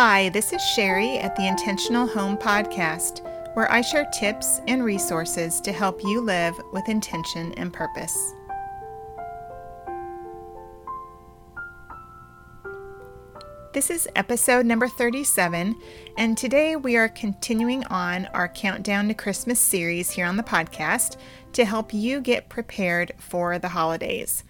Hi, this is Sherry at the Intentional Home Podcast, where I share tips and resources to help you live with intention and purpose. This is episode number 37, and today we are continuing on our Countdown to Christmas series here on the podcast to help you get prepared for the holidays.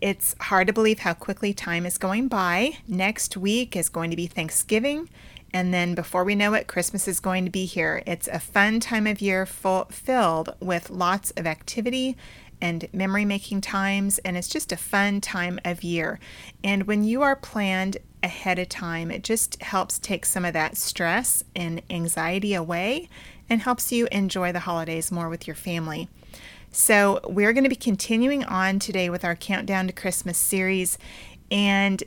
It's hard to believe how quickly time is going by. Next week is going to be Thanksgiving, and then before we know it, Christmas is going to be here. It's a fun time of year full, filled with lots of activity and memory making times, and it's just a fun time of year. And when you are planned ahead of time, it just helps take some of that stress and anxiety away and helps you enjoy the holidays more with your family. So, we're going to be continuing on today with our Countdown to Christmas series, and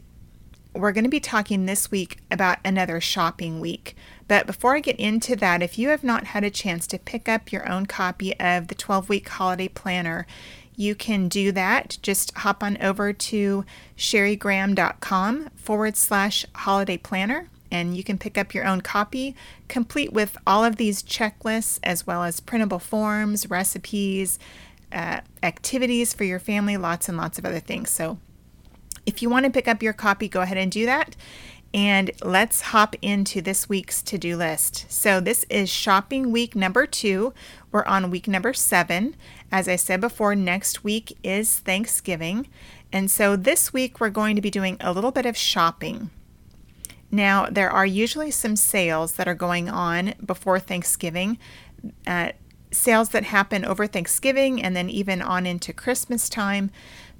we're going to be talking this week about another shopping week. But before I get into that, if you have not had a chance to pick up your own copy of the 12 week holiday planner, you can do that. Just hop on over to sherrygraham.com forward slash holiday planner and you can pick up your own copy, complete with all of these checklists as well as printable forms, recipes, uh, activities for your family, lots and lots of other things. So if you want to pick up your copy, go ahead and do that. And let's hop into this week's to do list. So, this is shopping week number two. We're on week number seven. As I said before, next week is Thanksgiving. And so, this week we're going to be doing a little bit of shopping. Now, there are usually some sales that are going on before Thanksgiving, uh, sales that happen over Thanksgiving and then even on into Christmas time.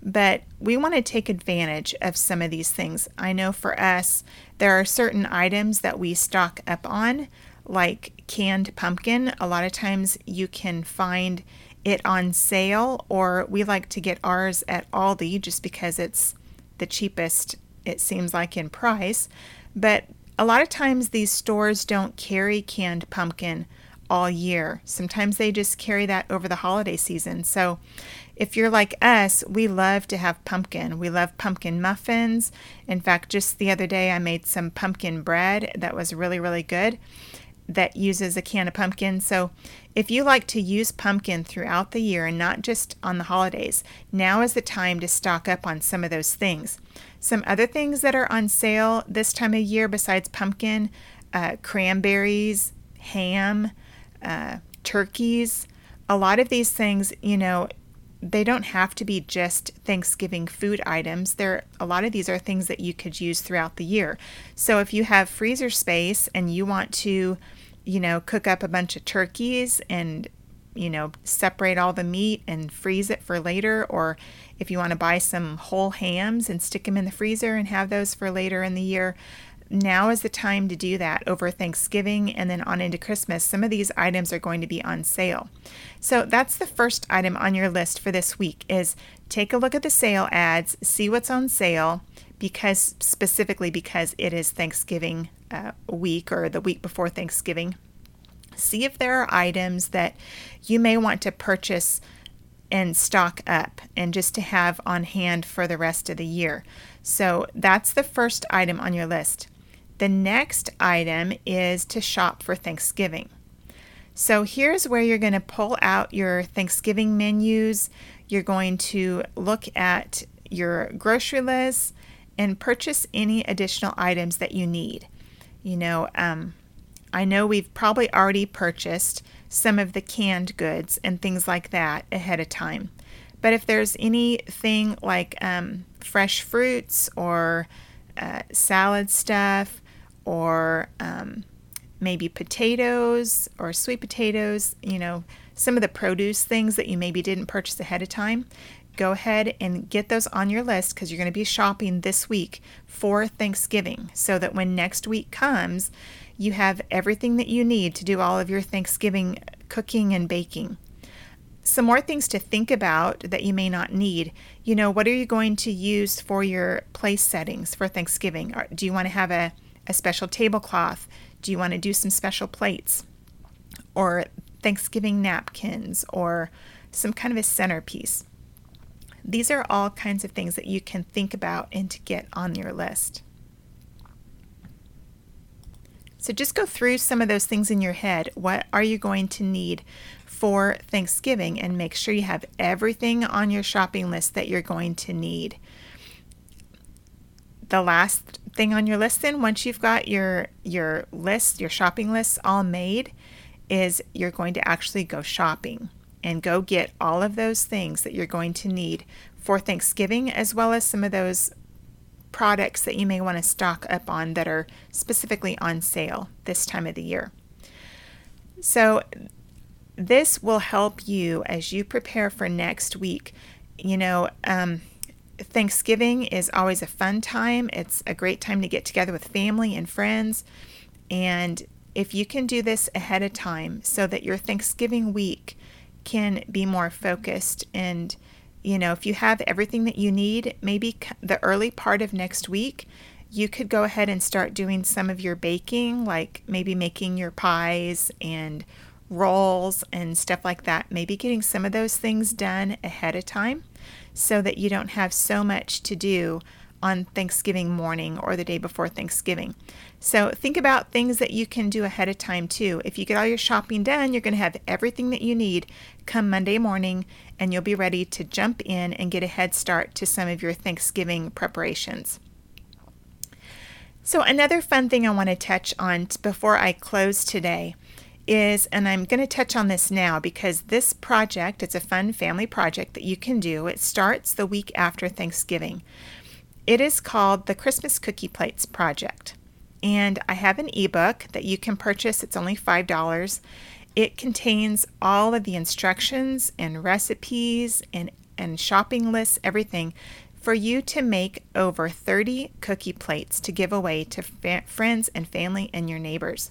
But we want to take advantage of some of these things. I know for us, there are certain items that we stock up on, like canned pumpkin. A lot of times you can find it on sale, or we like to get ours at Aldi just because it's the cheapest, it seems like, in price. But a lot of times these stores don't carry canned pumpkin all year. Sometimes they just carry that over the holiday season. So if you're like us, we love to have pumpkin. We love pumpkin muffins. In fact, just the other day I made some pumpkin bread that was really, really good that uses a can of pumpkin. So if you like to use pumpkin throughout the year and not just on the holidays, now is the time to stock up on some of those things. Some other things that are on sale this time of year besides pumpkin uh, cranberries, ham, uh, turkeys. A lot of these things, you know, they don't have to be just Thanksgiving food items. There, a lot of these are things that you could use throughout the year. So if you have freezer space and you want to, you know, cook up a bunch of turkeys and you know, separate all the meat and freeze it for later, or if you want to buy some whole hams and stick them in the freezer and have those for later in the year, now is the time to do that over Thanksgiving and then on into Christmas. Some of these items are going to be on sale. So that's the first item on your list for this week is take a look at the sale ads, see what's on sale because specifically because it is Thanksgiving uh, week or the week before Thanksgiving see if there are items that you may want to purchase and stock up and just to have on hand for the rest of the year. So that's the first item on your list. The next item is to shop for Thanksgiving. So here's where you're going to pull out your Thanksgiving menus. You're going to look at your grocery list and purchase any additional items that you need. You know, um, I know we've probably already purchased some of the canned goods and things like that ahead of time. But if there's anything like um, fresh fruits or uh, salad stuff or um, maybe potatoes or sweet potatoes, you know, some of the produce things that you maybe didn't purchase ahead of time, go ahead and get those on your list because you're going to be shopping this week for Thanksgiving so that when next week comes, you have everything that you need to do all of your Thanksgiving cooking and baking. Some more things to think about that you may not need. You know, what are you going to use for your place settings for Thanksgiving? Do you want to have a, a special tablecloth? Do you want to do some special plates? Or Thanksgiving napkins? Or some kind of a centerpiece? These are all kinds of things that you can think about and to get on your list. So just go through some of those things in your head. What are you going to need for Thanksgiving? And make sure you have everything on your shopping list that you're going to need. The last thing on your list then once you've got your your list, your shopping lists all made is you're going to actually go shopping and go get all of those things that you're going to need for Thanksgiving as well as some of those products that you may want to stock up on that are specifically on sale this time of the year. So, this will help you as you prepare for next week. You know, um, Thanksgiving is always a fun time, it's a great time to get together with family and friends. And if you can do this ahead of time so that your Thanksgiving week can be more focused and you know, if you have everything that you need, maybe the early part of next week, you could go ahead and start doing some of your baking, like maybe making your pies and rolls and stuff like that. Maybe getting some of those things done ahead of time so that you don't have so much to do on Thanksgiving morning or the day before Thanksgiving. So think about things that you can do ahead of time too. If you get all your shopping done, you're going to have everything that you need come Monday morning and you'll be ready to jump in and get a head start to some of your Thanksgiving preparations. So, another fun thing I want to touch on before I close today is, and I'm going to touch on this now because this project, it's a fun family project that you can do. It starts the week after Thanksgiving. It is called the Christmas Cookie Plates Project. And I have an ebook that you can purchase. It's only $5. It contains all of the instructions and recipes and, and shopping lists, everything for you to make over 30 cookie plates to give away to fa- friends and family and your neighbors.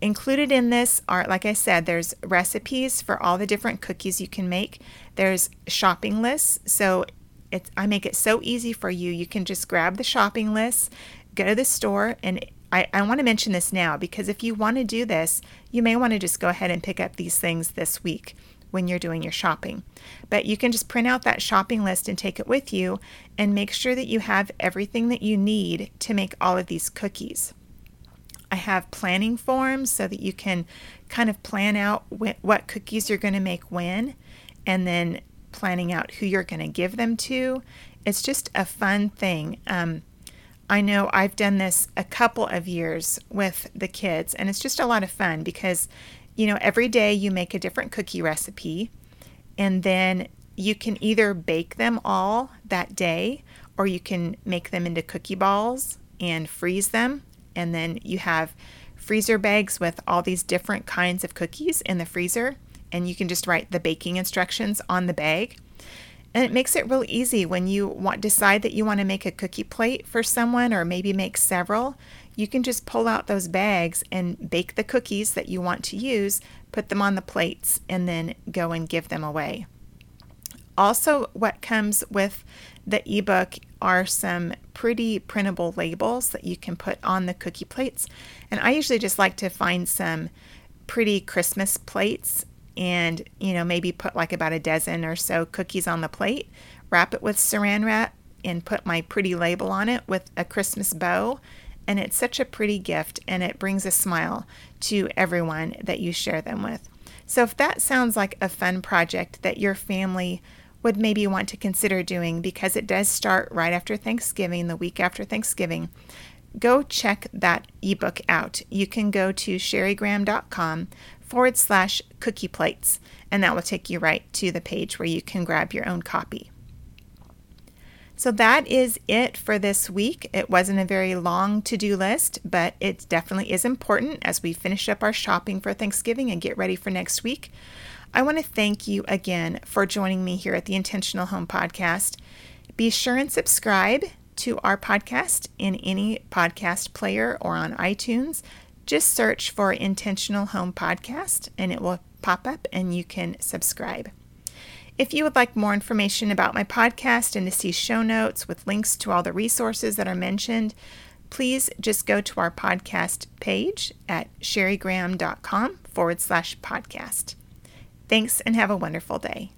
Included in this are, like I said, there's recipes for all the different cookies you can make. There's shopping lists. So it's, I make it so easy for you. You can just grab the shopping list, go to the store, and I, I want to mention this now because if you want to do this, you may want to just go ahead and pick up these things this week when you're doing your shopping. But you can just print out that shopping list and take it with you and make sure that you have everything that you need to make all of these cookies. I have planning forms so that you can kind of plan out wh- what cookies you're going to make when and then planning out who you're going to give them to. It's just a fun thing. Um, I know I've done this a couple of years with the kids, and it's just a lot of fun because, you know, every day you make a different cookie recipe, and then you can either bake them all that day or you can make them into cookie balls and freeze them. And then you have freezer bags with all these different kinds of cookies in the freezer and you can just write the baking instructions on the bag. And it makes it real easy when you want decide that you want to make a cookie plate for someone or maybe make several. You can just pull out those bags and bake the cookies that you want to use, put them on the plates, and then go and give them away. Also, what comes with the ebook are some pretty printable labels that you can put on the cookie plates. And I usually just like to find some pretty Christmas plates and you know maybe put like about a dozen or so cookies on the plate wrap it with saran wrap and put my pretty label on it with a christmas bow and it's such a pretty gift and it brings a smile to everyone that you share them with so if that sounds like a fun project that your family would maybe want to consider doing because it does start right after thanksgiving the week after thanksgiving go check that ebook out you can go to sherrygraham.com forward slash cookie plates, and that will take you right to the page where you can grab your own copy. So that is it for this week. It wasn't a very long to do list, but it definitely is important as we finish up our shopping for Thanksgiving and get ready for next week. I want to thank you again for joining me here at the Intentional Home Podcast. Be sure and subscribe to our podcast in any podcast player or on iTunes just search for Intentional Home Podcast and it will pop up and you can subscribe. If you would like more information about my podcast and to see show notes with links to all the resources that are mentioned, please just go to our podcast page at sherrygraham.com forward slash podcast. Thanks and have a wonderful day.